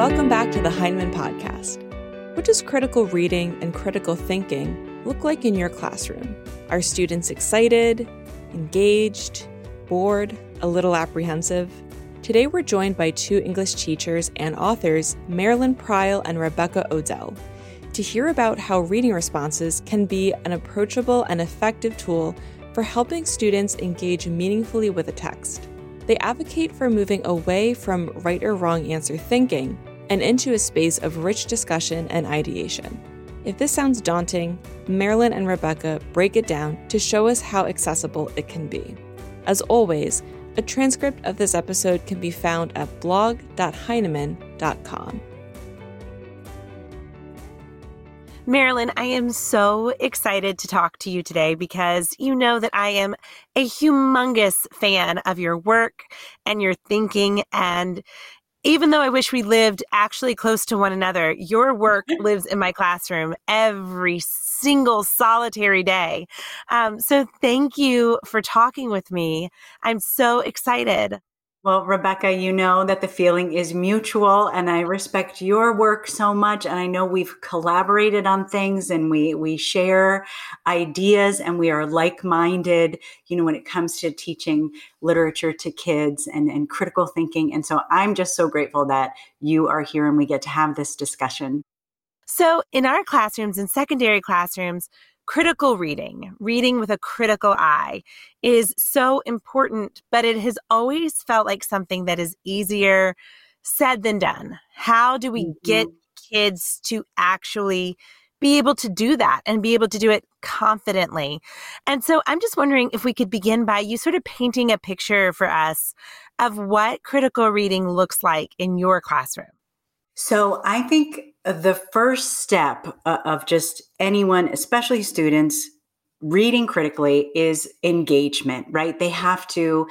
Welcome back to the Heinemann Podcast. What does critical reading and critical thinking look like in your classroom? Are students excited, engaged, bored, a little apprehensive? Today we're joined by two English teachers and authors, Marilyn Pryle and Rebekah O'Dell, to hear about how reading responses can be an approachable and effective tool for helping students engage meaningfully with a text. They advocate for moving away from right or wrong answer thinking and into a space of rich discussion and ideation. If this sounds daunting, Marilyn and Rebekah break it down to show us how accessible it can be. As always, a transcript of this episode can be found at blog.heinemann.com. Marilyn, I am so excited to talk to you today because you know that I am a humongous fan of your work and your thinking. And even though I wish we lived actually close to one another, your work lives in my classroom every single solitary day. Um, so thank you for talking with me. I'm so excited. Well, Rebekah, you know that the feeling is mutual and I respect your work so much and I know we've collaborated on things and we we share ideas and we are like-minded, you know, when it comes to teaching literature to kids and and critical thinking. And so I'm just so grateful that you are here and we get to have this discussion. So, in our classrooms in secondary classrooms, critical reading, reading with a critical eye, is so important, but it has always felt like something that is easier said than done. How do we mm-hmm. get kids to actually be able to do that and be able to do it confidently. And so I'm just wondering if we could begin by you sort of painting a picture for us of what critical reading looks like in your classroom. So I think the first step uh, of just anyone, especially students, reading critically is engagement, right? They have to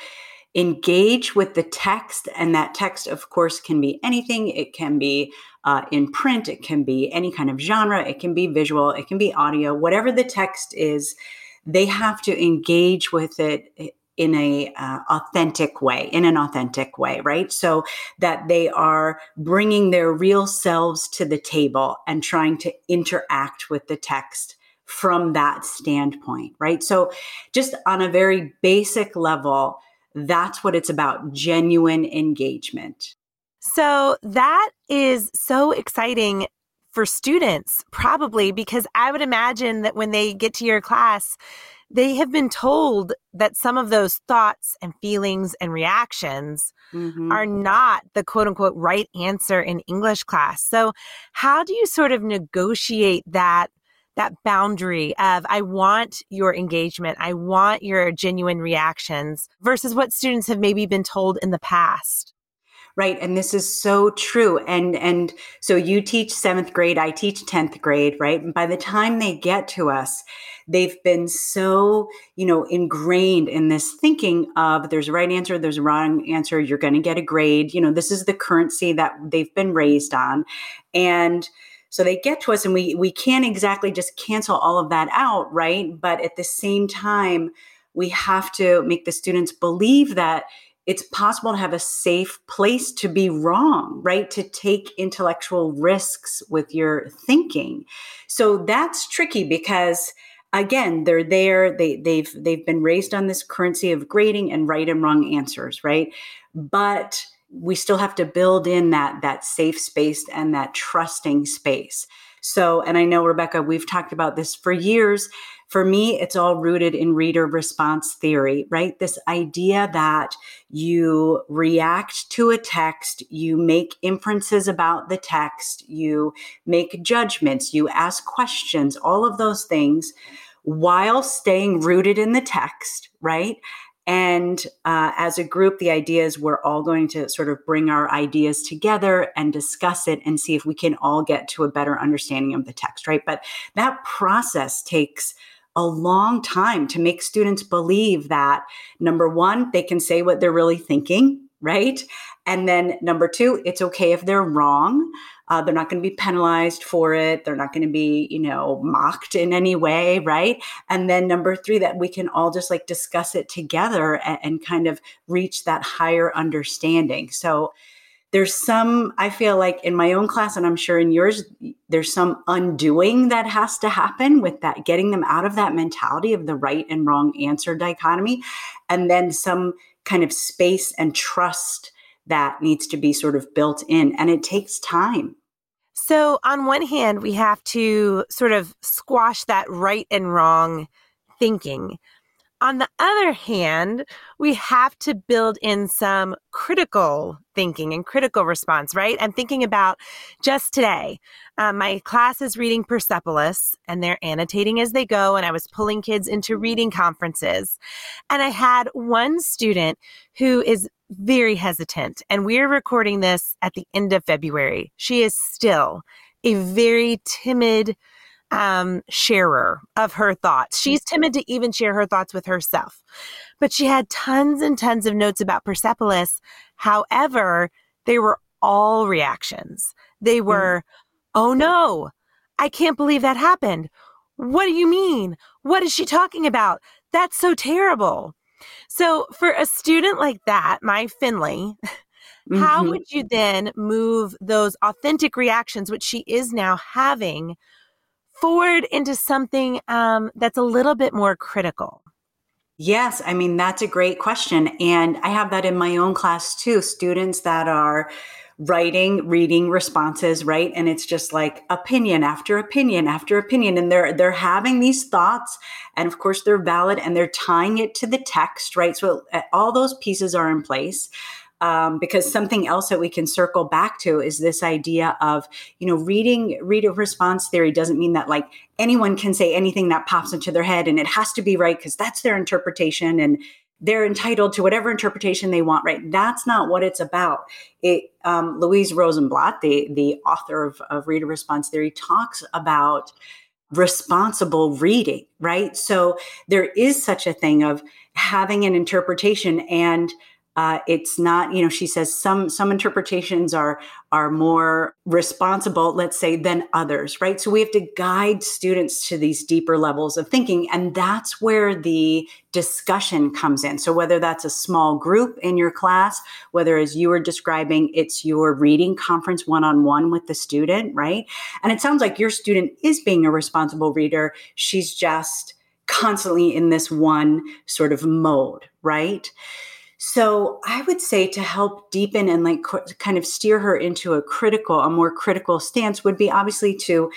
engage with the text, and that text, of course, can be anything. It can be uh, in print, it can be any kind of genre, it can be visual, it can be audio, whatever the text is. They have to engage with it in a uh, authentic way in an authentic way right? So that they are bringing their real selves to the table and trying to interact with the text from that standpoint right? So just on a very basic level that's what it's about genuine engagement. So that is so exciting for students probably because i would imagine that when they get to your class they have been told that some of those thoughts and feelings and reactions mm-hmm. are not the quote unquote right answer in English class. So, how do you sort of negotiate that? That boundary of I want your engagement, I want your genuine reactions versus what students have maybe been told in the past right and this is so true and and so you teach 7th grade i teach 10th grade right? And by the time they get to us they've been so you know ingrained in this thinking of there's a right answer there's a wrong answer you're going to get a grade you know this is the currency that they've been raised on. And so they get to us and we we can't exactly just cancel all of that out right? But at the same time we have to make the students believe that it's possible to have a safe place to be wrong, right? To take intellectual risks with your thinking. So that's tricky because again, they're there, they they've they've been raised on this currency of grading and right and wrong answers, right? But we still have to build in that that safe space and that trusting space. So, and I know Rebekah, we've talked about this for years for me, it's all rooted in reader response theory, right? This idea that you react to a text, you make inferences about the text, you make judgments, you ask questions, all of those things while staying rooted in the text, right? And uh, as a group, the idea is we're all going to sort of bring our ideas together and discuss it and see if we can all get to a better understanding of the text, right? But that process takes a long time to make students believe that number one, they can say what they're really thinking, right? And then number two, it's okay if they're wrong. Uh, they're not going to be penalized for it. They're not going to be, you know, mocked in any way, right? And then number three, that we can all just like discuss it together and, and kind of reach that higher understanding. So there's some i feel like in my own class and i'm sure in yours there's some undoing that has to happen with that getting them out of that mentality of the right and wrong answer dichotomy. And then some kind of space and trust that needs to be sort of built in and it takes time. So on one hand we have to sort of squash that right and wrong thinking on the other hand, we have to build in some critical thinking and critical response, right? I'm thinking about just today. Um, my class is reading Persepolis and they're annotating as they go. And I was pulling kids into reading conferences. And I had one student who is very hesitant. And we're recording this at the end of February. She is still a very timid, um, sharer of her thoughts. She's timid to even share her thoughts with herself. But she had tons and tons of notes about Persepolis. However, they were all reactions. They mm. were, oh no, I can't believe that happened. What do you mean? What is she talking about? That's so terrible. So, for a student like that, my Finley, mm-hmm. how would you then move those authentic reactions, which she is now having, forward into something um, that's a little bit more critical? Yes, I mean, that's a great question. And I have that in my own class too students that are writing reading responses right and it's just like opinion after opinion after opinion and they're they're having these thoughts and of course they're valid and they're tying it to the text right so uh, all those pieces are in place um, because something else that we can circle back to is this idea of you know reading reader response theory doesn't mean that like anyone can say anything that pops into their head and it has to be right because that's their interpretation and they're entitled to whatever interpretation they want right? That's not what it's about. It um, louise rosenblatt the the author of, of reader response theory talks about responsible reading right? So there is such a thing of having an interpretation and uh, it's not, you know, she says some some interpretations are are more responsible, let's say, than others, right? So we have to guide students to these deeper levels of thinking, and that's where the discussion comes in. So whether that's a small group in your class, whether as you were describing, it's your reading conference one on one with the student, right? And it sounds like your student is being a responsible reader. She's just constantly in this one sort of mode, right? So I would say to help deepen and like kind of steer her into a critical, a more critical stance would be obviously to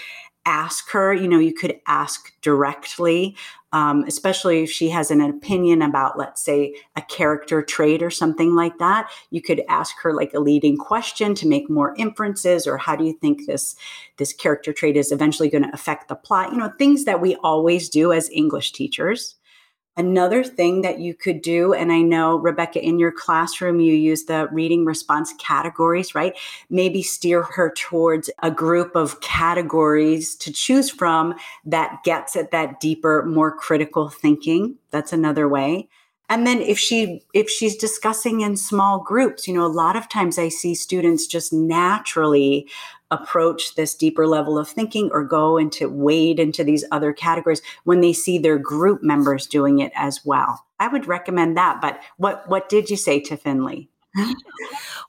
ask her. You know, you could ask directly, um, especially if she has an opinion about, let's say, a character trait or something like that. You could ask her like a leading question to make more inferences, or how do you think this this character trait is eventually going to affect the plot? You know, things that we always do as English teachers. Another thing that you could do, and I know, Rebekah, in your classroom, you use the reading response categories, right? Maybe steer her towards a group of categories to choose from that gets at that deeper, more critical thinking. That's another way and then if she if she's discussing in small groups you know a lot of times i see students just naturally approach this deeper level of thinking or go into wade into these other categories when they see their group members doing it as well i would recommend that but what what did you say to finley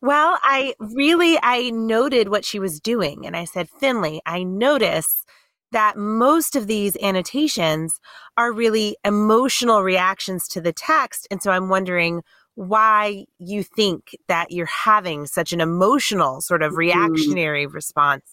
well i really i noted what she was doing and i said finley i notice that most of these annotations are really emotional reactions to the text. And so I'm wondering why you think that you're having such an emotional sort of mm-hmm. reactionary mm-hmm. response.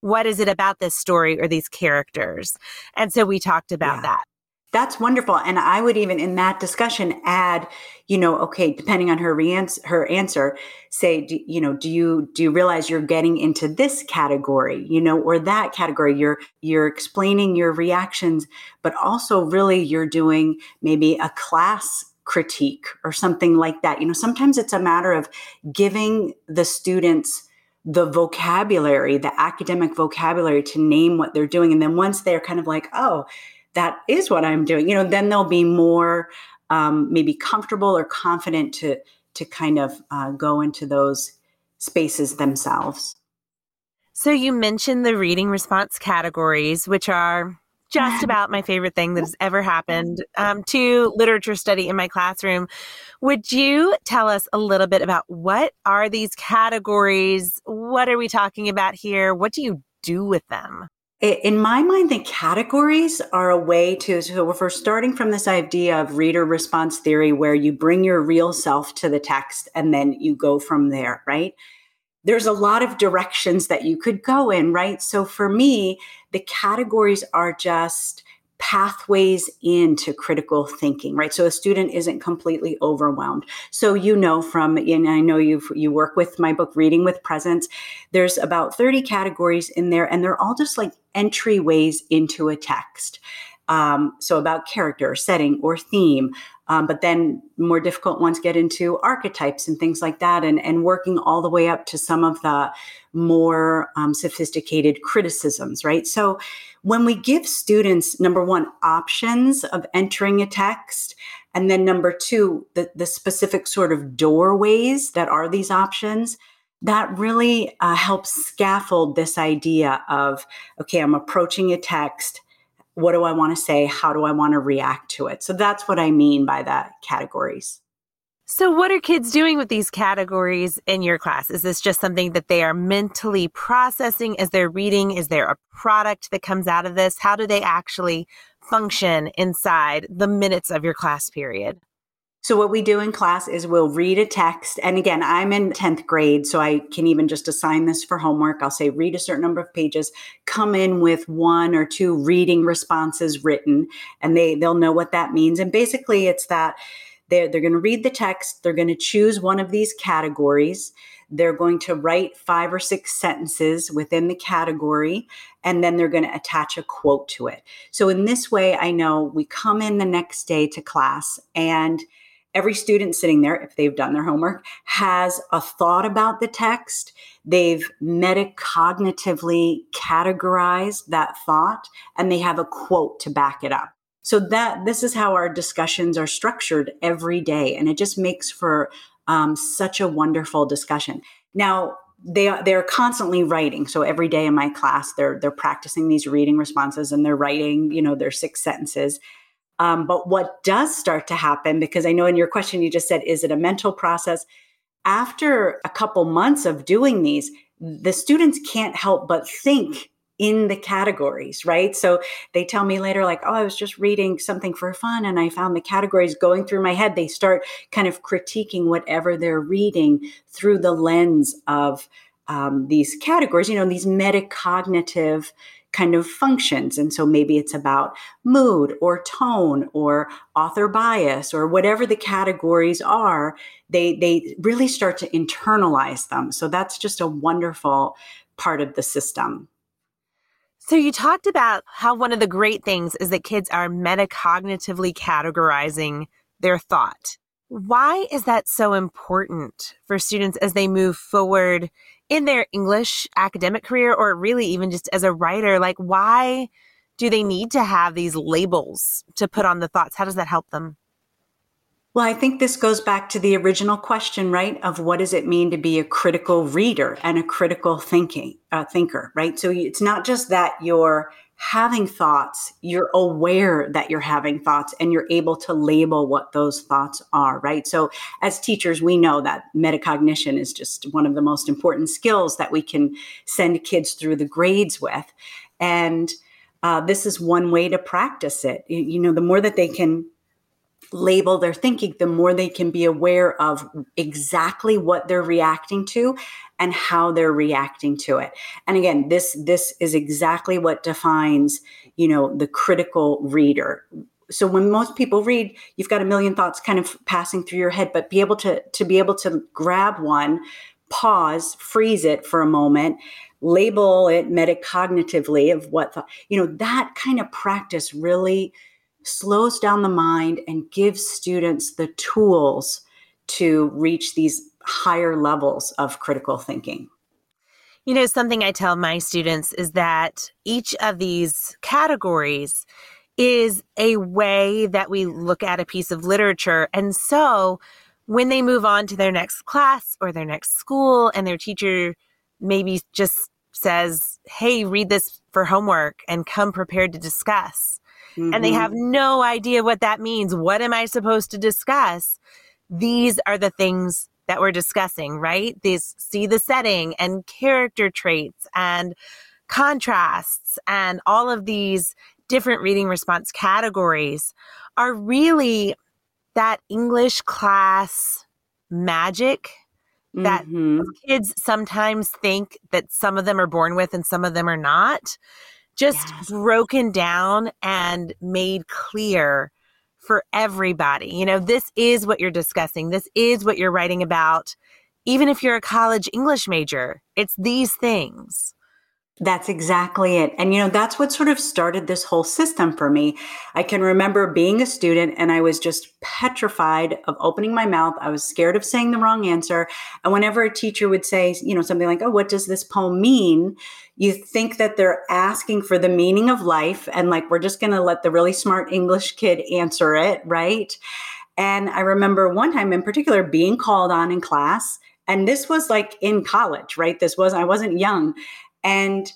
What is it about this story or these characters? And so we talked about yeah. that. That's wonderful. And I would even in that discussion add, you know, okay, depending on her re- her answer, say, do, you know, do you do you realize you're getting into this category, you know, or that category? You're you're explaining your reactions, but also really you're doing maybe a class critique or something like that. You know, sometimes it's a matter of giving the students the vocabulary, the academic vocabulary to name what they're doing. And then once they're kind of like, oh, that is what I'm doing, you know, then they'll be more um, maybe comfortable or confident to to kind of uh, go into those spaces themselves. So you mentioned the reading response categories, which are just about my favorite thing that has ever happened um, to literature study in my classroom. Would you tell us a little bit about what are these categories? What are we talking about here? What do you do with them? In my mind, the categories are a way to, so if we're starting from this idea of reader response theory, where you bring your real self to the text and then you go from there, right? There's a lot of directions that you could go in, right? So for me, the categories are just pathways into critical thinking right? So a student isn't completely overwhelmed. So you know from and i know you you work with my book reading with presence there's about 30 categories in there and they're all just like entryways into a text um, so about character setting or theme um, but then more difficult ones get into archetypes and things like that, and, and working all the way up to some of the more um, sophisticated criticisms, right? So when we give students, number one, options of entering a text, and then number two, the, the specific sort of doorways that are these options, that really uh, helps scaffold this idea of okay, I'm approaching a text what do I want to say? How do I want to react to it? So that's what I mean by that categories. So, what are kids doing with these categories in your class? Is this just something that they are mentally processing as they're reading? Is there a product that comes out of this? How do they actually function inside the minutes of your class period? So, what we do in class is we'll read a text. And again, I'm in 10th grade, so I can even just assign this for homework. I'll say, read a certain number of pages, come in with one or two reading responses written, and they, they'll know what that means. And basically, it's that they're, they're going to read the text, they're going to choose one of these categories. They're going to write five or six sentences within the category, and then they're going to attach a quote to it. So, in this way, I know we come in the next day to class and every student sitting there, if they've done their homework, has a thought about the text. They've metacognitively categorized that thought and they have a quote to back it up. So that this is how our discussions are structured every day. And it just makes for um, such a wonderful discussion. Now, they are they're constantly writing so every day in my class they're they're practicing these reading responses and they're writing you know their six sentences um, but what does start to happen, because I know in your question you just said, is it a mental process? After a couple months of doing these, the students can't help but think in the categories, right? So they tell me later, like, oh, I was just reading something for fun and I found the categories going through my head. They start kind of critiquing whatever they're reading through the lens of um, these categories, you know, these metacognitive kind of functions. And so maybe it's about mood or tone or author bias or whatever the categories are, they, they really start to internalize them. So that's just a wonderful part of the system. So you talked about how one of the great things is that kids are metacognitively categorizing their thought. Why is that so important for students as they move forward in their English academic career or really even just as a writer? Like, why do they need to have these labels to put on the thoughts? How does that help them? Well, I think this goes back to the original question, right? Of what does it mean to be a critical reader and a critical thinking uh, thinker, right? So it's not just that you're having thoughts, you're aware that you're having thoughts and you're able to label what those thoughts are, right? So, as teachers, we know that metacognition is just one of the most important skills that we can send kids through the grades with. And uh, this is one way to practice it. You know, the more that they can label their thinking, the more they can be aware of exactly what they're reacting to and how they're reacting to it. And again, this this is exactly what defines, you know, the critical reader. So when most people read, you've got a million thoughts kind of passing through your head, but be able to to be able to grab one, pause, freeze it for a moment, label it metacognitively of what the, you know, that kind of practice really slows down the mind and gives students the tools to reach these higher levels of critical thinking. You know, something I tell my students is that each of these categories is a way that we look at a piece of literature. And so when they move on to their next class or their next school and their teacher maybe just says, Hey, read this for homework and come prepared to discuss. Mm-hmm. And they have no idea what that means. What am I supposed to discuss? These are the things that we're discussing, right? These see the setting and character traits and contrasts and all of these different reading response categories are really that English class magic that Mhm. kids sometimes think that some of them are born with and some of them are not just Yes. broken down and made clear for everybody. You know this is what you're discussing. This is what you're writing about. Even if you're a college english major it's these things That's exactly it. And, you know, that's what sort of started this whole system for me. I can remember being a student and I was just petrified of opening my mouth. I was scared of saying the wrong answer. And whenever a teacher would say, you know, something like, oh, what does this poem mean? You think that they're asking for the meaning of life. And like, we're just going to let the really smart English kid answer it. Right. And I remember one time in particular being called on in class. And this was like in college, right? This was, I wasn't young. And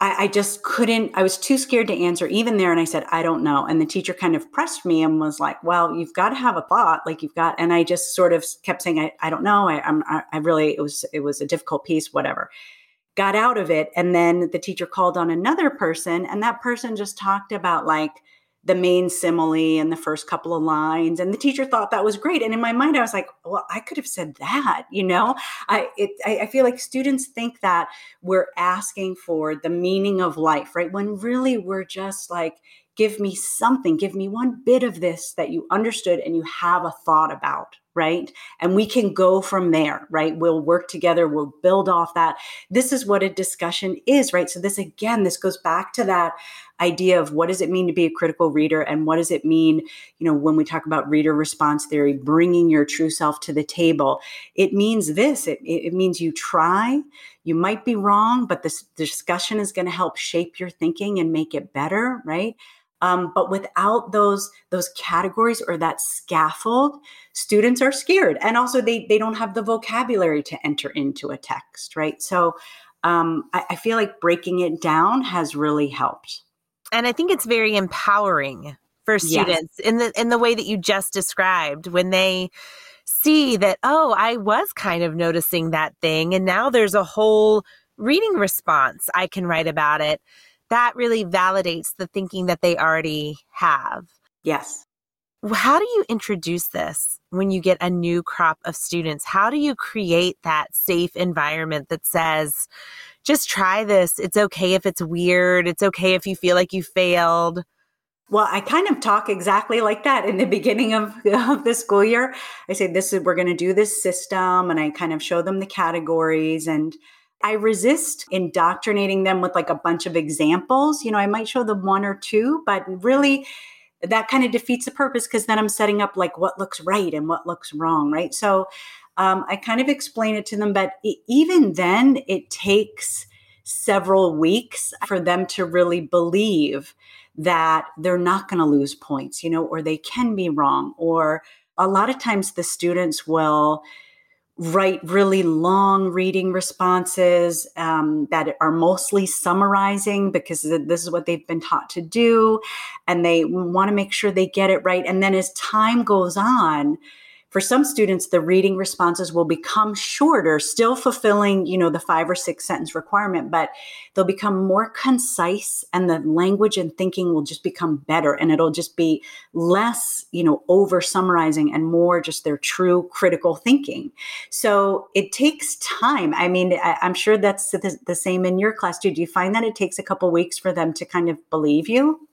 I, I, just couldn't, I was too scared to answer even there. And I said, I don't know. And the teacher kind of pressed me and was like, well, you've got to have a thought. Like you've got, and I just sort of kept saying, I, I don't know. I, I'm, I really, it was, it was a difficult piece, whatever. Got out of it. And then the teacher called on another person and that person just talked about like, the main simile in the first couple of lines and the teacher thought that was great and in my mind i was like well i could have said that you know? I it, I, I feel like students think that we're asking for the meaning of life right? When really we're just like give me something give me one bit of this that you understood and you have a thought about right? And we can go from there right? We'll work together we'll build off that. This is what a discussion is right? So this again this goes back to that idea of what does it mean to be a critical reader and what does it mean you know when we talk about reader response theory bringing your true self to the table. It means this it, it means you try you might be wrong but this discussion is going to help shape your thinking and make it better right? Um, but without those those categories or that scaffold students are scared. And also they they don't have the vocabulary to enter into a text right? So um, I, I feel like breaking it down has really helped and I think it's very empowering for students yes. in the in the way that you just described when they see that oh I was kind of noticing that thing and now there's a whole reading response I can write about it. That really validates the thinking that they already have. Yes. How do you introduce this when you get a new crop of students? How do you create that safe environment that says just try this. It's okay if it's weird. It's okay if you feel like you failed. Well, I kind of talk exactly like that in the beginning of, of the school year. I say, this is, we're going to do this system. And I kind of show them the categories and I resist indoctrinating them with like a bunch of examples. You know, I might show them one or two, but really that kind of defeats the purpose because then I'm setting up like what looks right and what looks wrong. Right. So um, I kind of explain it to them, but it, even then, it takes several weeks for them to really believe that they're not going to lose points, you know, or they can be wrong. Or a lot of times the students will write really long reading responses um, that are mostly summarizing because this is what they've been taught to do. And they want to make sure they get it right. And then as time goes on, for some students the reading responses will become shorter still fulfilling you know the five or six sentence requirement but they'll become more concise and the language and thinking will just become better. And it'll just be less you know over summarizing and more just their true critical thinking. So it takes time. I mean I, am sure that's the, the same in your class. Too do you find that it takes a couple weeks for them to kind of believe you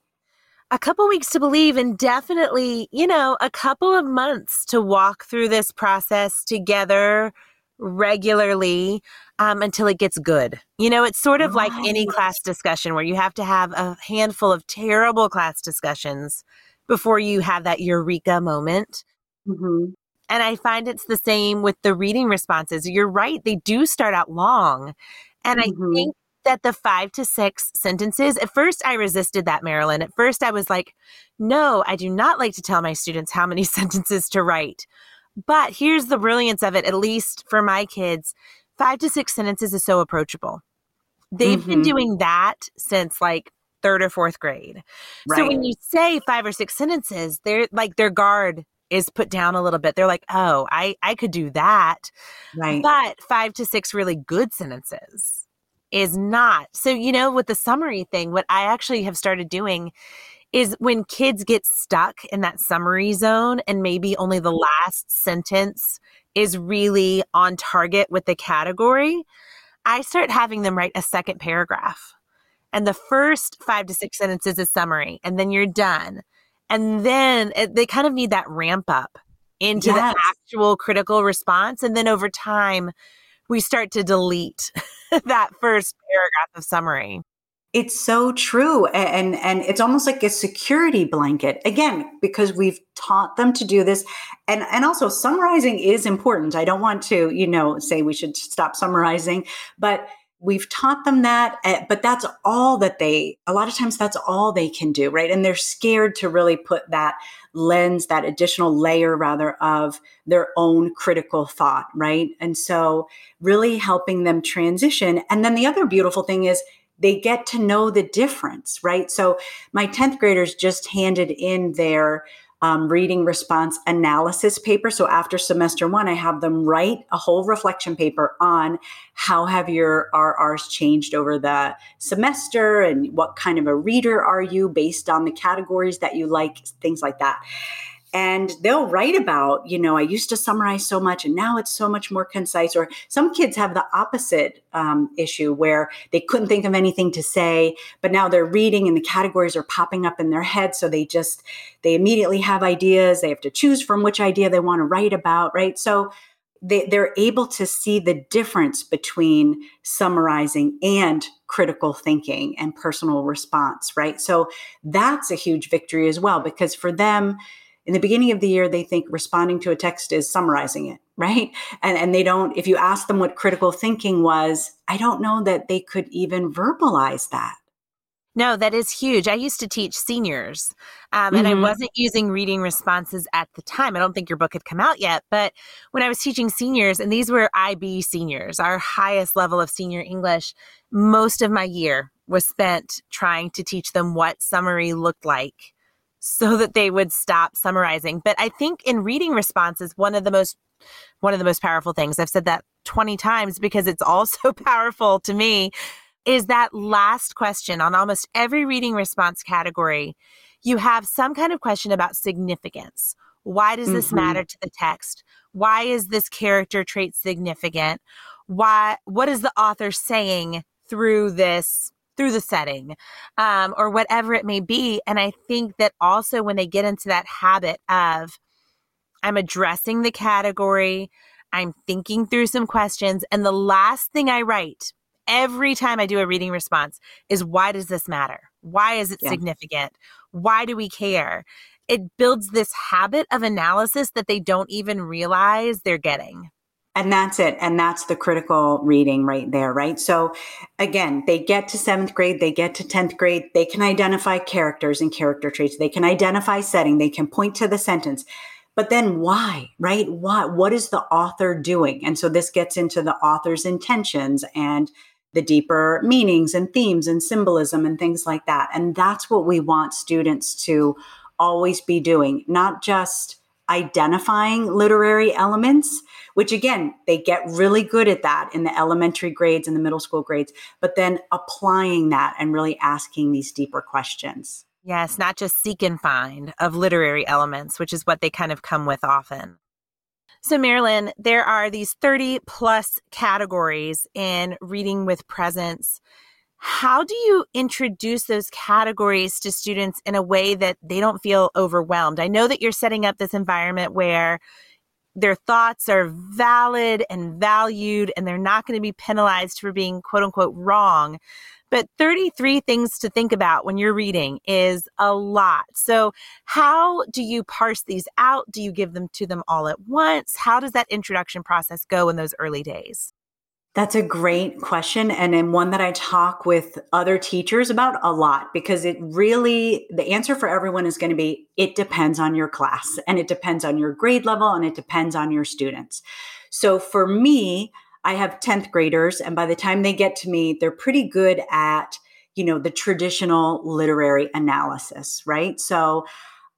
a couple weeks to believe and definitely, you know, a couple of months to walk through this process together regularly um, until it gets good. You know, it's sort of like any class discussion where you have to have a handful of terrible class discussions before you have that eureka moment. Mm-hmm. And I find it's the same with the reading responses. You're right, they do start out long. And mm-hmm. I think that the five to six sentences, at first I resisted that, Marilyn. At first I was like, no, I do not like to tell my students how many sentences to write. But here's the brilliance of it, at least for my kids five to six sentences is so approachable. They've mm-hmm. been doing that since like third or fourth grade. Right. So when you say five or six sentences, they're like their guard is put down a little bit. They're like, "Oh, I I could do that." Right. But five to six really good sentences is not. So, you know, with the summary thing, what I actually have started doing is when kids get stuck in that summary zone and maybe only the mm-hmm. last sentence is really on target with the category, I start having them write a second paragraph. And the first five to six sentences is summary, and then you're done. And then it, they kind of need that ramp up into yes. the actual critical response. And then over time, we start to delete that first paragraph of summary. It's so true. And, and it's almost like a security blanket. Again, because we've taught them to do this. And, and also summarizing is important. I don't want to, you know, say we should stop summarizing, but we've taught them that, eh, but that's all that they, a lot of times that's all they can do, right? And they're scared to really put that lens, that additional layer rather of their own critical thought, right? And so really helping them transition. And then the other beautiful thing is they get to know the difference, right? So my 10th graders just handed in their um, reading response analysis paper. So after semester one, I have them write a whole reflection paper on how have your RRs changed over the semester and what kind of a reader are you based on the categories that you like, things like that and they'll write about you know i used to summarize so much and now it's so much more concise or some kids have the opposite um, issue where they couldn't think of anything to say but now they're reading and the categories are popping up in their head so they just they immediately have ideas they have to choose from which idea they want to write about right? So they, they're able to see the difference between summarizing and critical thinking and personal response right? So that's a huge victory as well because for them in the beginning of the year, they think responding to a text is summarizing it, right? And, and they don't, if you ask them what critical thinking was, I don't know that they could even verbalize that. No, that is huge. I used to teach seniors, um, and mm-hmm. I wasn't using reading responses at the time. I don't think your book had come out yet, but when I was teaching seniors, and these were IB seniors, our highest level of senior English, most of my year was spent trying to teach them what summary looked like so that they would stop summarizing. But I think in reading responses, one of the most one of the most powerful things, I've said that 20 times because it's also powerful to me, is that last question on almost every reading response category. You have some kind of question about significance. Why does this mm-hmm. matter to the text? Why is this character trait significant? Why what is the author saying through this through the setting um, or whatever it may be. And I think that also when they get into that habit of, I'm addressing the category, I'm thinking through some questions, and the last thing I write every time I do a reading response is why does this matter? Why is it yeah. significant? Why do we care? It builds this habit of analysis that they don't even realize they're getting. And that's it. And that's the critical reading right there, right? So again, they get to seventh grade, they get to 10th grade, they can identify characters and character traits, they can identify setting, they can point to the sentence. But then why, right? Why? what is the author doing? And so this gets into the author's intentions and the deeper meanings and themes and symbolism and things like that. And that's what we want students to always be doing, not just identifying literary elements, which again, they get really good at that in the elementary grades and the middle school grades, but then applying that and really asking these deeper questions. Yes, not just seek and find of literary elements, which is what they kind of come with often. So, Marilyn, there are these 30 plus categories in reading with presence how do you introduce those categories to students in a way that they don't feel overwhelmed? I know that you're setting up this environment where their thoughts are valid and valued and they're not going to be penalized for being quote unquote wrong. But 33 things to think about when you're reading is a lot. So, how do you parse these out? Do you give them to them all at once? How does that introduction process go in those early days? That's a great question and, and one that I talk with other teachers about a lot because it really, the answer for everyone is going to be it depends on your class and it depends on your grade level and it depends on your students. So for me, I have 10th graders, and by the time they get to me, they're pretty good at, you know, the traditional literary analysis, right? So,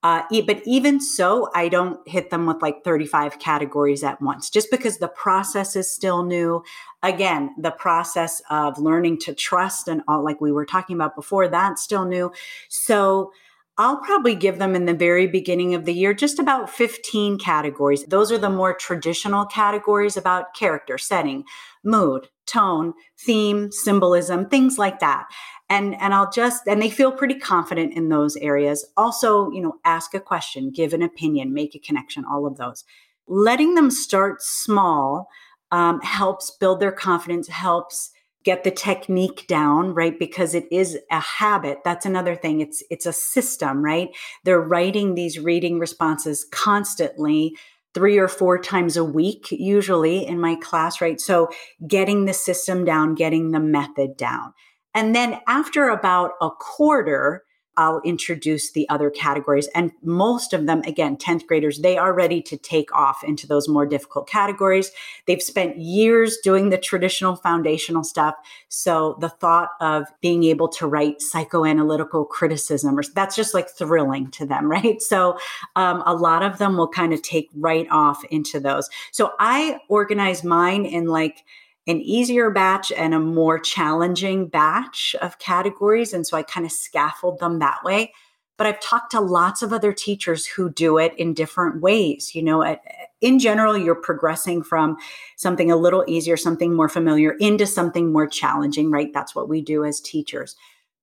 uh, but even so, I don't hit them with like 35 categories at once, just because the process is still new. Again, the process of learning to trust and all, like we were talking about before, that's still new. So, I'll probably give them in the very beginning of the year just about 15 categories. Those are the more traditional categories about character, setting, mood, tone, theme, symbolism, things like that. And and I'll just and they feel pretty confident in those areas. Also, you know, ask a question, give an opinion, make a connection, all of those. Letting them start small um, helps build their confidence, helps get the technique down right? Because it is a habit. That's another thing. It's it's a system right? They're writing these reading responses constantly three or four times a week usually in my class right? So getting the system down getting the method down and then after about a quarter I'll introduce the other categories. And most of them, again, 10th graders, they are ready to take off into those more difficult categories. They've spent years doing the traditional foundational stuff. So the thought of being able to write psychoanalytical criticism, or that's just like thrilling to them, right? So um, a lot of them will kind of take right off into those. So I organize mine in like, an easier batch and a more challenging batch of categories. And so I kind of scaffold them that way. But I've talked to lots of other teachers who do it in different ways. You know, at, in general, you're progressing from something a little easier, something more familiar, into something more challenging, right? That's what we do as teachers.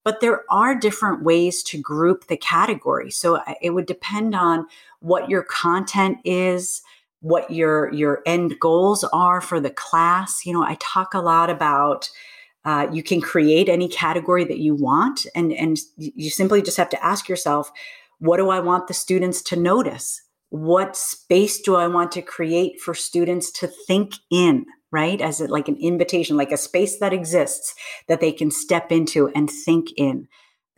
But there are different ways to group the category. So uh, it would depend on what your content is, what your your end goals are for the class. You know i talk a lot about uh, you can create any category that you want and and you simply just have to ask yourself what do i want the students to notice? What space do i want to create for students to think in right? As it like an invitation like a space that exists that they can step into and think in.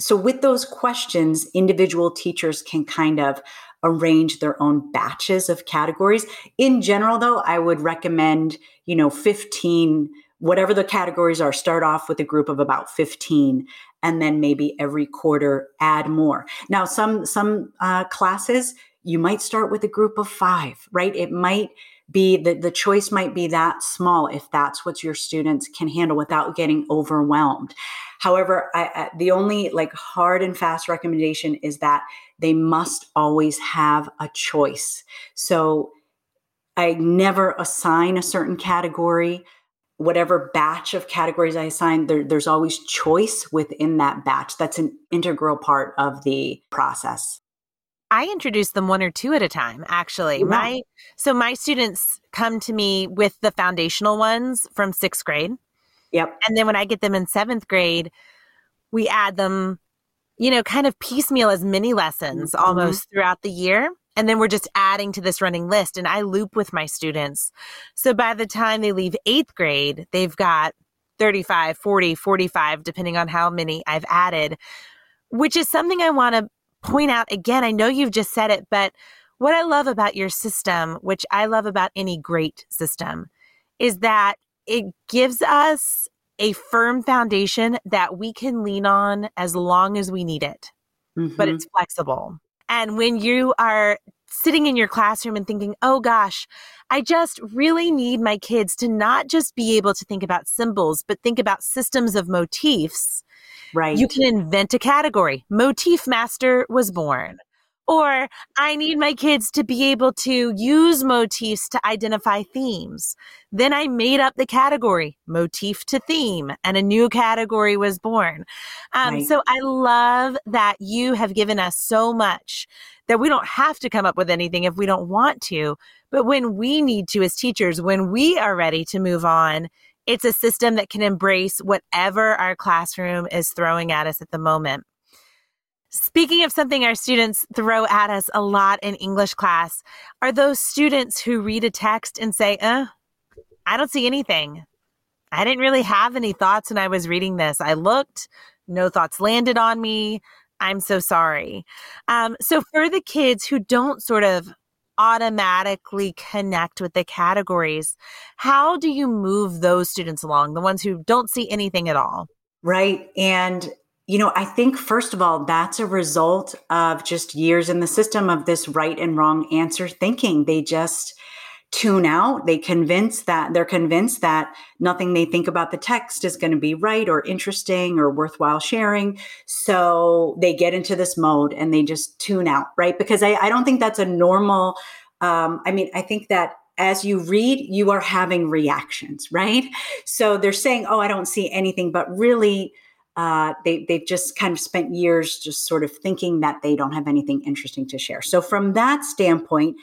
So with those questions individual teachers can kind of arrange their own batches of categories. In general, though, I would recommend, you know, 15, whatever the categories are, start off with a group of about 15 and then maybe every quarter add more. Now, some some uh, classes you might start with a group of five, right? It might be that the choice might be that small if that's what your students can handle without getting overwhelmed. However, I, I, the only like hard and fast recommendation is that they must always have a choice. So I never assign a certain category. Whatever batch of categories I assign, there, there's always choice within that batch. That's an integral part of the process. I introduce them one or two at a time, actually. My so my students come to me with the foundational ones from sixth grade. Yep. And then when I get them in seventh grade, we add them, you know, kind of piecemeal as mini lessons mm-hmm. almost throughout the year. And then we're just adding to this running list. And I loop with my students. So by the time they leave eighth grade, they've got 35, 40, 45, depending on how many I've added, which is something I want to point out again. I know you've just said it, but what I love about your system, which I love about any great system, is that it gives us a firm foundation that we can lean on as long as we need it, mm-hmm. but it's flexible. And when you are sitting in your classroom and thinking, oh gosh, I just really need my kids to not just be able to think about symbols, but think about systems of motifs. Right. You can invent a category. Motif Master was born. Or I need my kids to be able to use motifs to identify themes. Then I made up the category motif to theme and a new category was born. Um, right. So I love that you have given us so much that we don't have to come up with anything if we don't want to. But when we need to as teachers, when we are ready to move on, it's a system that can embrace whatever our classroom is throwing at us at the moment. Speaking of something our students throw at us a lot in English class, are those students who read a text and say, uh, I don't see anything. I didn't really have any thoughts when I was reading this. I looked, no thoughts landed on me. I'm so sorry. Um, so, for the kids who don't sort of automatically connect with the categories. How do you move those students along, the ones who don't see anything at all? Right. And, you know, I think, first of all, that's a result of just years in the system of this right and wrong answer thinking. They just, tune out. They convince that they're convinced that nothing they think about the text is going to be right or interesting or worthwhile sharing. So they get into this mode and they just tune out, right? Because I, I don't think that's a normal. Um, I mean, I think that as you read, you are having reactions, right? So they're saying, "Oh, I don't see anything," but really. Uh, they, they've just kind of spent years just sort of thinking that they don't have anything interesting to share. So, from that standpoint,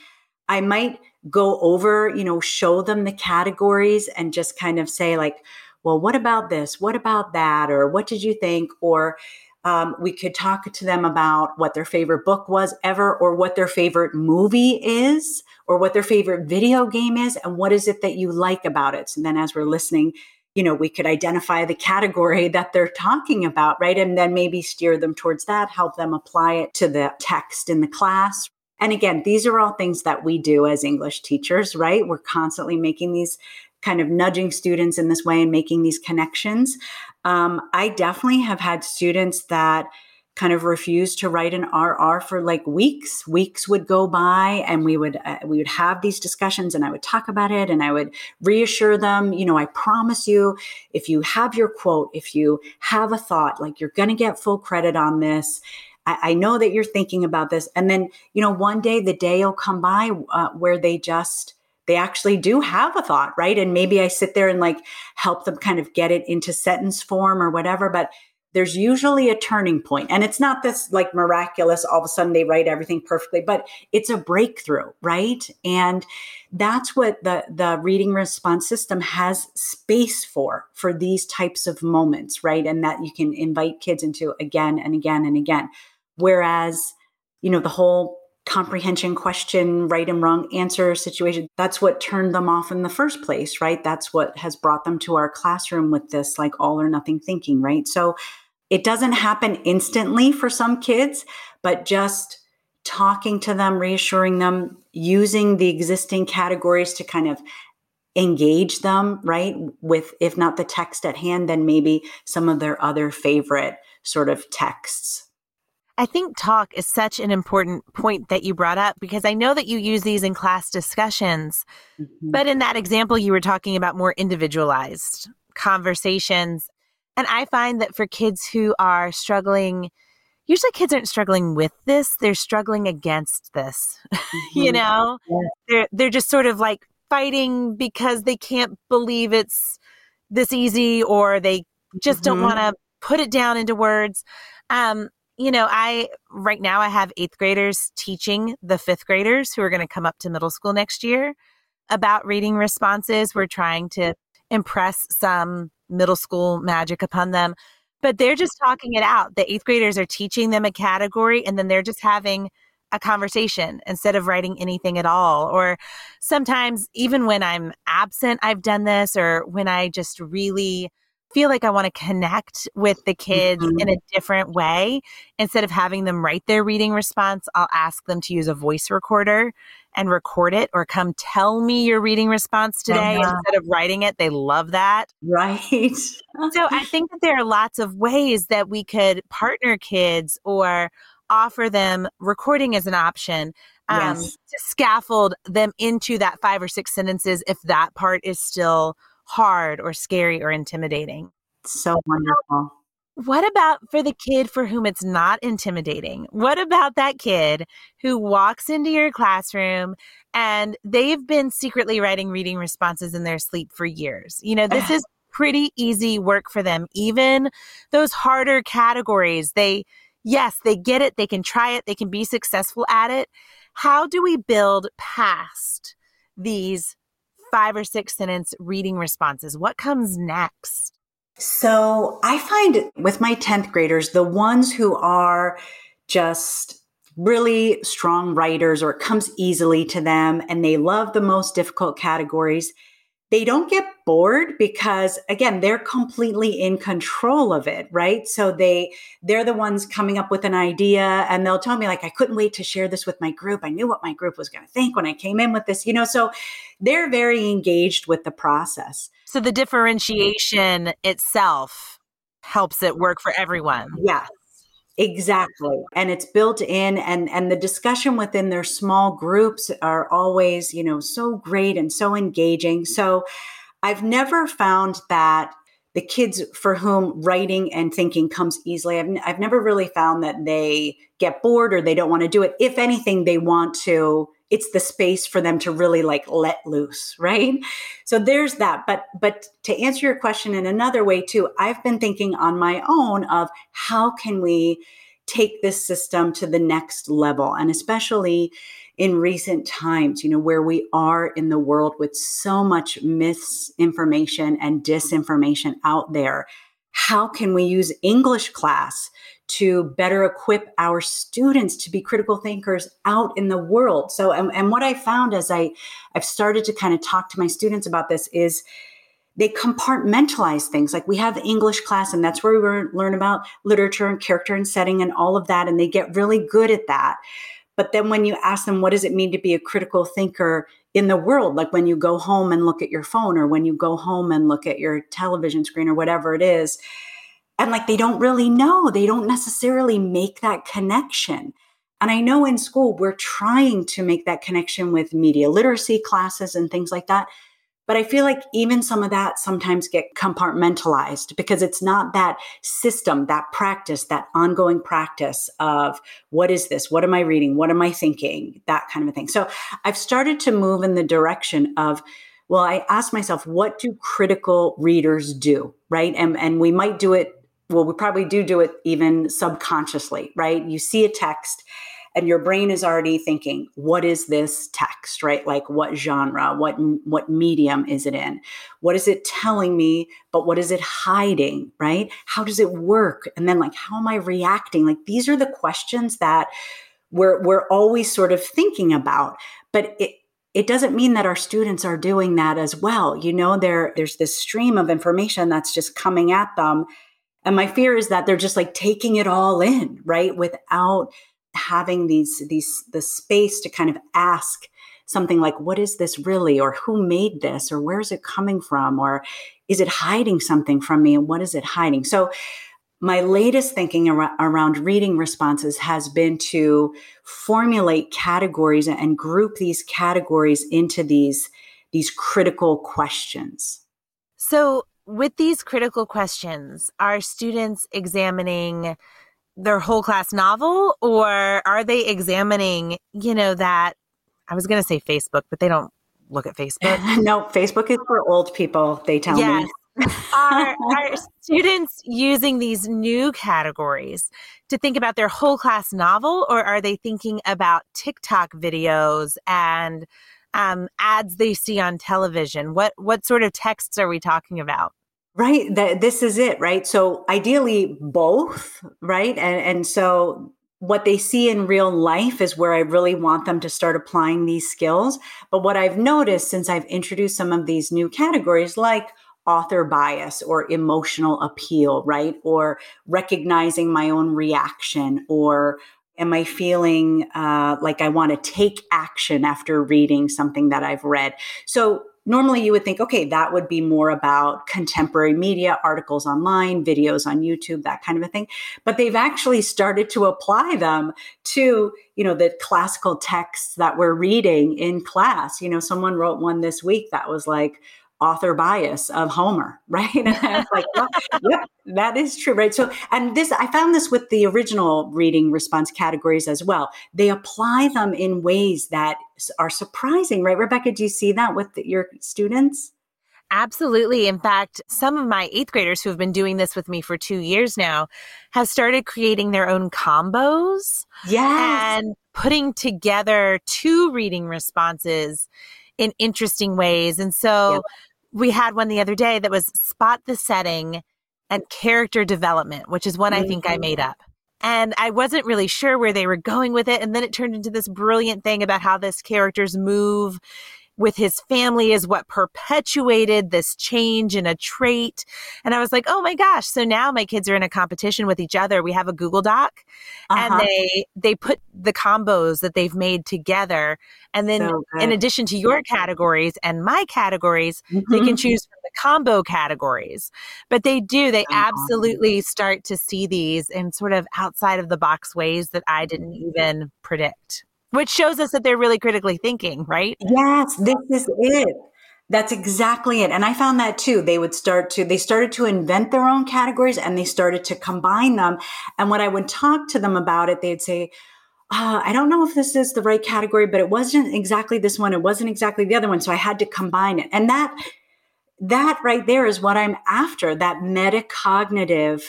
I might go over, you know, show them the categories and just kind of say, like, well, what about this? What about that? Or what did you think? Or um, we could talk to them about what their favorite book was ever, or what their favorite movie is, or what their favorite video game is, and what is it that you like about it. So then, as we're listening, you know, we could identify the category that they're talking about, right? And then maybe steer them towards that, help them apply it to the text in the class, and again, these are all things that we do as English teachers, right? We're constantly making these kind of nudging students in this way and making these connections. Um, I definitely have had students that kind of refused to write an RR for like weeks. Weeks would go by, and we would uh, we would have these discussions, and I would talk about it, and I would reassure them. You know, I promise you, if you have your quote, if you have a thought, like you're going to get full credit on this. I, know that you're thinking about this. And then, you know, one day the day will come by uh, where they just, they actually do have a thought, right? And maybe I sit there and like help them kind of get it into sentence form or whatever. But there's usually a turning point and it's not this like miraculous all of a sudden they write everything perfectly but it's a breakthrough right? And that's what the the reading response system has space for for these types of moments right? And that you can invite kids into again and again and again. Whereas, you know, the whole comprehension question, right and wrong answer situation, that's what turned them off in the first place, right? That's what has brought them to our classroom with this like all or nothing thinking, right? So it doesn't happen instantly for some kids, but just talking to them, reassuring them, using the existing categories to kind of engage them, right? With, if not the text at hand, then maybe some of their other favorite sort of texts. I think talk is such an important point that you brought up because I know that you use these in class discussions. Mm-hmm. But in that example, you were talking about more individualized conversations. And I find that for kids who are struggling, usually kids aren't struggling with this, they're struggling against this. Mm-hmm. you know? Yeah. They're they're just sort of like fighting because they can't believe it's this easy or they just mm-hmm. don't want to put it down into words. Um, you know, I right now I have eighth graders teaching the fifth graders who are going to come up to middle school next year about reading responses. We're trying to impress some middle school magic upon them, but they're just talking it out. The eighth graders are teaching them a category and then they're just having a conversation instead of writing anything at all. Or sometimes, even when I'm absent, I've done this, or when I just really feel like I want to connect with the kids mm-hmm. in a different way. Instead of having them write their reading response, I'll ask them to use a voice recorder and record it or come tell me your reading response today uh-huh. instead of writing it. They love that. Right. so I think that there are lots of ways that we could partner kids or offer them recording as an option um, yes. to scaffold them into that five or six sentences if that part is still hard or scary or intimidating. So wonderful. What about for the kid for whom it's not intimidating? What about that kid who walks into your classroom and they've been secretly writing reading responses in their sleep for years? You know, this is pretty easy work for them. Even those harder categories, they, yes, they get it, they can try it, they can be successful at it. How do we build past these five or six sentence reading responses. What comes next? So I find with my 10th graders, the ones who are just really strong writers or it comes easily to them and they love the most difficult categories, they don't get bored because again they're completely in control of it right? So they they're the ones coming up with an idea and they'll tell me like i couldn't wait to share this with my group. I knew what my group was going to think when i came in with this you know? So they're very engaged with the process. So the differentiation itself helps it work for everyone. Yeah Exactly. And it's built in and and the discussion within their small groups are always, you know, so great and so engaging. So I've never found that the kids for whom writing and thinking comes easily, I've, I've never really found that they get bored or they don't want to do it. If anything, they want to it's the space for them to really like let loose right? So there's that but but to answer your question in another way too i've been thinking on my own of how can we take this system to the next level and especially in recent times you know where we are in the world with so much misinformation and disinformation out there how can we use english class to better equip our students to be critical thinkers out in the world. So, and, and what I found as I, I've started to kind of talk to my students about this is they compartmentalize things. Like we have English class, and that's where we learn about literature and character and setting and all of that. And they get really good at that. But then when you ask them, what does it mean to be a critical thinker in the world? Like when you go home and look at your phone, or when you go home and look at your television screen, or whatever it is, and like they don't really know, they don't necessarily make that connection. And I know in school, we're trying to make that connection with media literacy classes and things like that. But I feel like even some of that sometimes get compartmentalized because it's not that system, that practice, that ongoing practice of what is this? What am I reading? What am I thinking? That kind of a thing. So I've started to move in the direction of well, I ask myself, what do critical readers do? Right. And, and we might do it well, we probably do do it even subconsciously, right? You see a text and your brain is already thinking, what is this text, right? Like what genre, what what medium is it in? What is it telling me, but what is it hiding, right? How does it work? And then like how am I reacting? Like these are the questions that we're we're always sort of thinking about. But it it doesn't mean that our students are doing that as well. You know, there there's this stream of information that's just coming at them and my fear is that they're just like taking it all in, right? Without having these these the space to kind of ask something like what is this really? Or who made this? Or where's it coming from? Or is it hiding something from me? And what is it hiding? So my latest thinking ar- around reading responses has been to formulate categories and group these categories into these these critical questions. So with these critical questions, are students examining their whole class novel or are they examining, you know, that I was going to say Facebook, but they don't look at Facebook. no, Facebook is for old people, they tell yes. me. are, are students using these new categories to think about their whole class novel or are they thinking about TikTok videos and um, ads they see on television? What what sort of texts are we talking about? Right. That this is it, right? So ideally both, right? And and so what they see in real life is where I really want them to start applying these skills. But what I've noticed since I've introduced some of these new categories like author bias or emotional appeal, right? Or recognizing my own reaction or am I feeling uh, like I want to take action after reading something that I've read? So normally you would think, okay, that would be more about contemporary media, articles online, videos on YouTube, that kind of a thing. But they've actually started to apply them to, you know, the classical texts that we're reading in class. You know, someone wrote one this week that was like, author bias of Homer, right? And I was like, well, yep, that is true, right? So, and this, I found this with the original reading response categories as well. They apply them in ways that are surprising, right? Rebekah, do you see that with the, your students? Absolutely. In fact, some of my eighth graders who have been doing this with me for two years now have started creating their own combos. Yes. And putting together two reading responses in interesting ways. And so yep. We had one the other day that was spot the setting and character development, which is one mm-hmm. I think I made up. And I wasn't really sure where they were going with it. And then it turned into this brilliant thing about how this characters move with his family is what perpetuated this change in a trait. And I was like, oh my gosh. So now my kids are in a competition with each other. We have a Google Doc uh-huh. and they they put the combos that they've made together. And then so in addition to your categories and my categories, mm-hmm. they can choose from the combo categories. But they do, they absolutely start to see these in sort of outside of the box ways that I didn't even predict which shows us that they're really critically thinking, right? Yes, this is it. That's exactly it. And I found that too. They would start to, they started to invent their own categories and they started to combine them. And when I would talk to them about it, they'd say, uh, I don't know if this is the right category, but it wasn't exactly this one. It wasn't exactly the other one. So I had to combine it. And that, that right there is what I'm after that metacognitive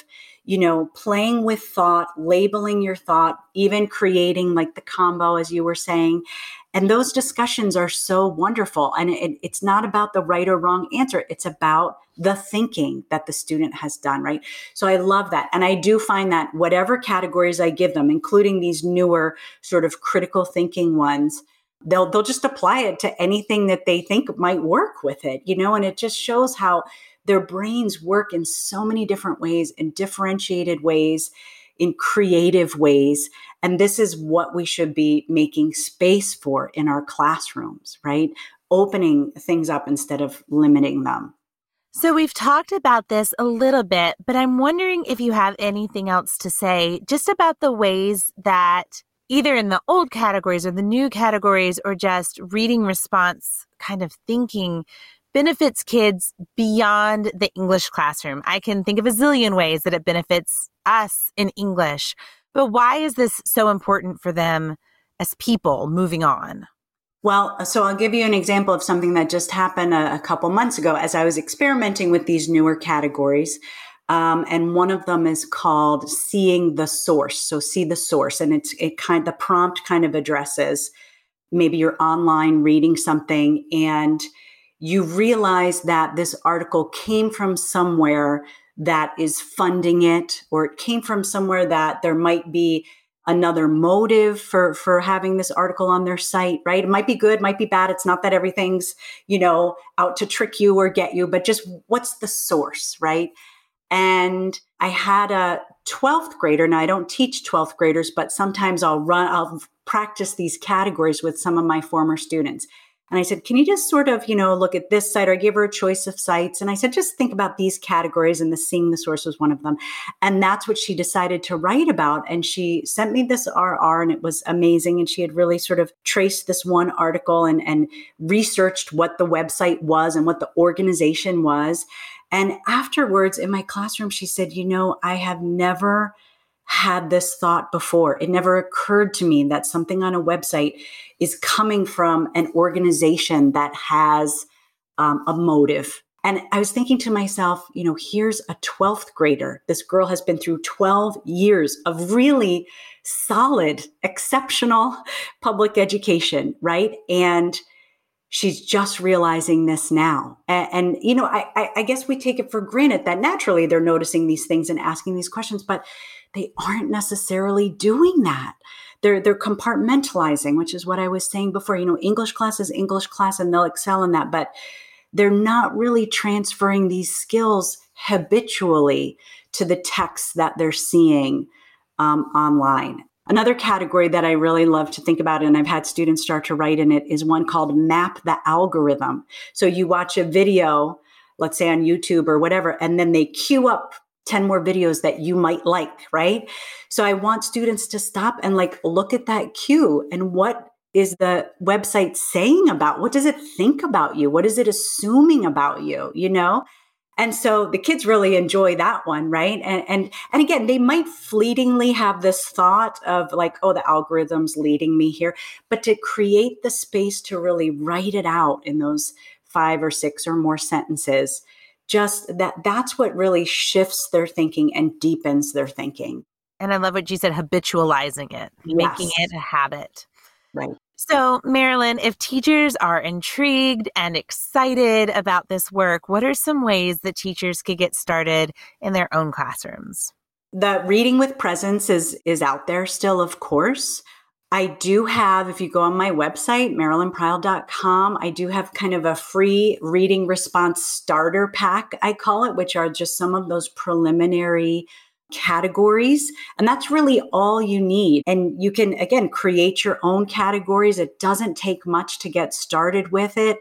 you know, playing with thought, labeling your thought, even creating like the combo, as you were saying. And those discussions are so wonderful. And it, it's not about the right or wrong answer, it's about the thinking that the student has done, right? So I love that. And I do find that whatever categories I give them, including these newer sort of critical thinking ones, they'll they'll just apply it to anything that they think might work with it, you know, and it just shows how their brains work in so many different ways, in differentiated ways, in creative ways. And this is what we should be making space for in our classrooms, right? Opening things up instead of limiting them. So, we've talked about this a little bit, but I'm wondering if you have anything else to say just about the ways that either in the old categories or the new categories or just reading response kind of thinking benefits kids beyond the English classroom. I can think of a zillion ways that it benefits us in English. But why is this so important for them as people moving on? Well, so I'll give you an example of something that just happened a, a couple months ago as I was experimenting with these newer categories. Um, and one of them is called seeing the source. So see the source, and it's it kind the prompt kind of addresses maybe you're online reading something and you realize that this article came from somewhere that is funding it, or it came from somewhere that there might be another motive for for having this article on their site right? It might be good might be bad. It's not that everything's you know out to trick you or get you but just what's the source right? And i had a 12th grader now i don't teach 12th graders but sometimes i'll run i'll practice these categories with some of my former students and I said, Can you just sort of, you know, look at this site? Or I gave her a choice of sites. And I said, Just think about these categories. And the seeing the source was one of them. And that's what she decided to write about. And she sent me this RR and it was amazing. And she had really sort of traced this one article and, and researched what the website was and what the organization was. And afterwards in my classroom, she said, You know, I have never had this thought before. It never occurred to me that something on a website is coming from an organization that has um, a motive. And I was thinking to myself, you know, here's a 12th grader. This girl has been through 12 years of really solid, exceptional public education, right? And she's just realizing this now. And, and you know, I, I guess we take it for granted that naturally they're noticing these things and asking these questions, but they aren't necessarily doing that. They're they're compartmentalizing, which is what I was saying before. You know, English class is English class and they'll excel in that, but they're not really transferring these skills habitually to the texts that they're seeing um, online. Another category that I really love to think about, and I've had students start to write in it, is one called Map the Algorithm. So you watch a video, let's say on YouTube or whatever, and then they queue up 10 more videos that you might like, right? So I want students to stop and like look at that cue and what is the website saying about what does it think about you? What is it assuming about you, you know? And so the kids really enjoy that one, right? And and and again, they might fleetingly have this thought of like, oh, the algorithm's leading me here, but to create the space to really write it out in those five or six or more sentences just that that's what really shifts their thinking and deepens their thinking. And I love what you said habitualizing it, yes. making it a habit. Right. So, Marilyn, if teachers are intrigued and excited about this work, what are some ways that teachers could get started in their own classrooms? The reading with presence is is out there still, of course. I do have, if you go on my website, marilynpryle.com, I do have kind of a free reading response starter pack, I call it, which are just some of those preliminary categories. And that's really all you need. And you can, again, create your own categories. It doesn't take much to get started with it.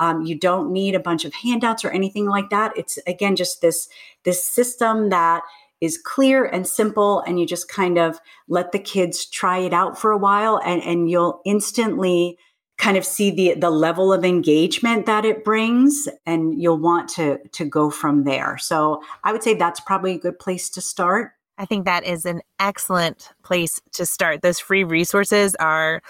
Um, you don't need a bunch of handouts or anything like that. It's again just this this system that is clear and simple and you just kind of let the kids try it out for a while and, and you'll instantly kind of see the the level of engagement that it brings and you'll want to to go from there. So i would say that's probably a good place to start. I think that is an excellent place to start. Those free resources are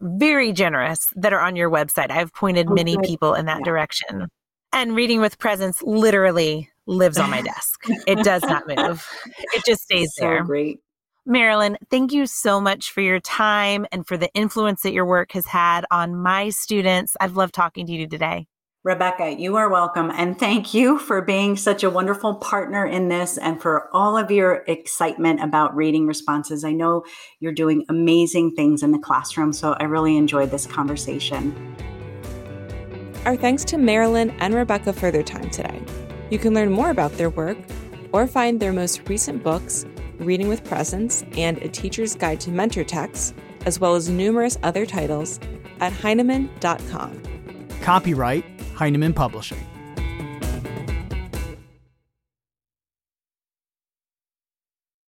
very generous that are on your website. I've pointed many people in that yeah. direction. And reading with presence literally lives on my desk it does not move it just stays so there great Marilyn, thank you so much for your time and for the influence that your work has had on my students. I've loved talking to you today. Rebekah, you are welcome. And thank you for being such a wonderful partner in this and for all of your excitement about reading responses. I know you're doing amazing things in the classroom, so I really enjoyed this conversation. Our thanks to Marilyn and Rebekah for their time today. You can learn more about their work or find their most recent books Reading with Presence, and A Teacher's Guide to Mentor Texts, as well as numerous other titles, at Heinemann.com. Copyright Heinemann Publishing.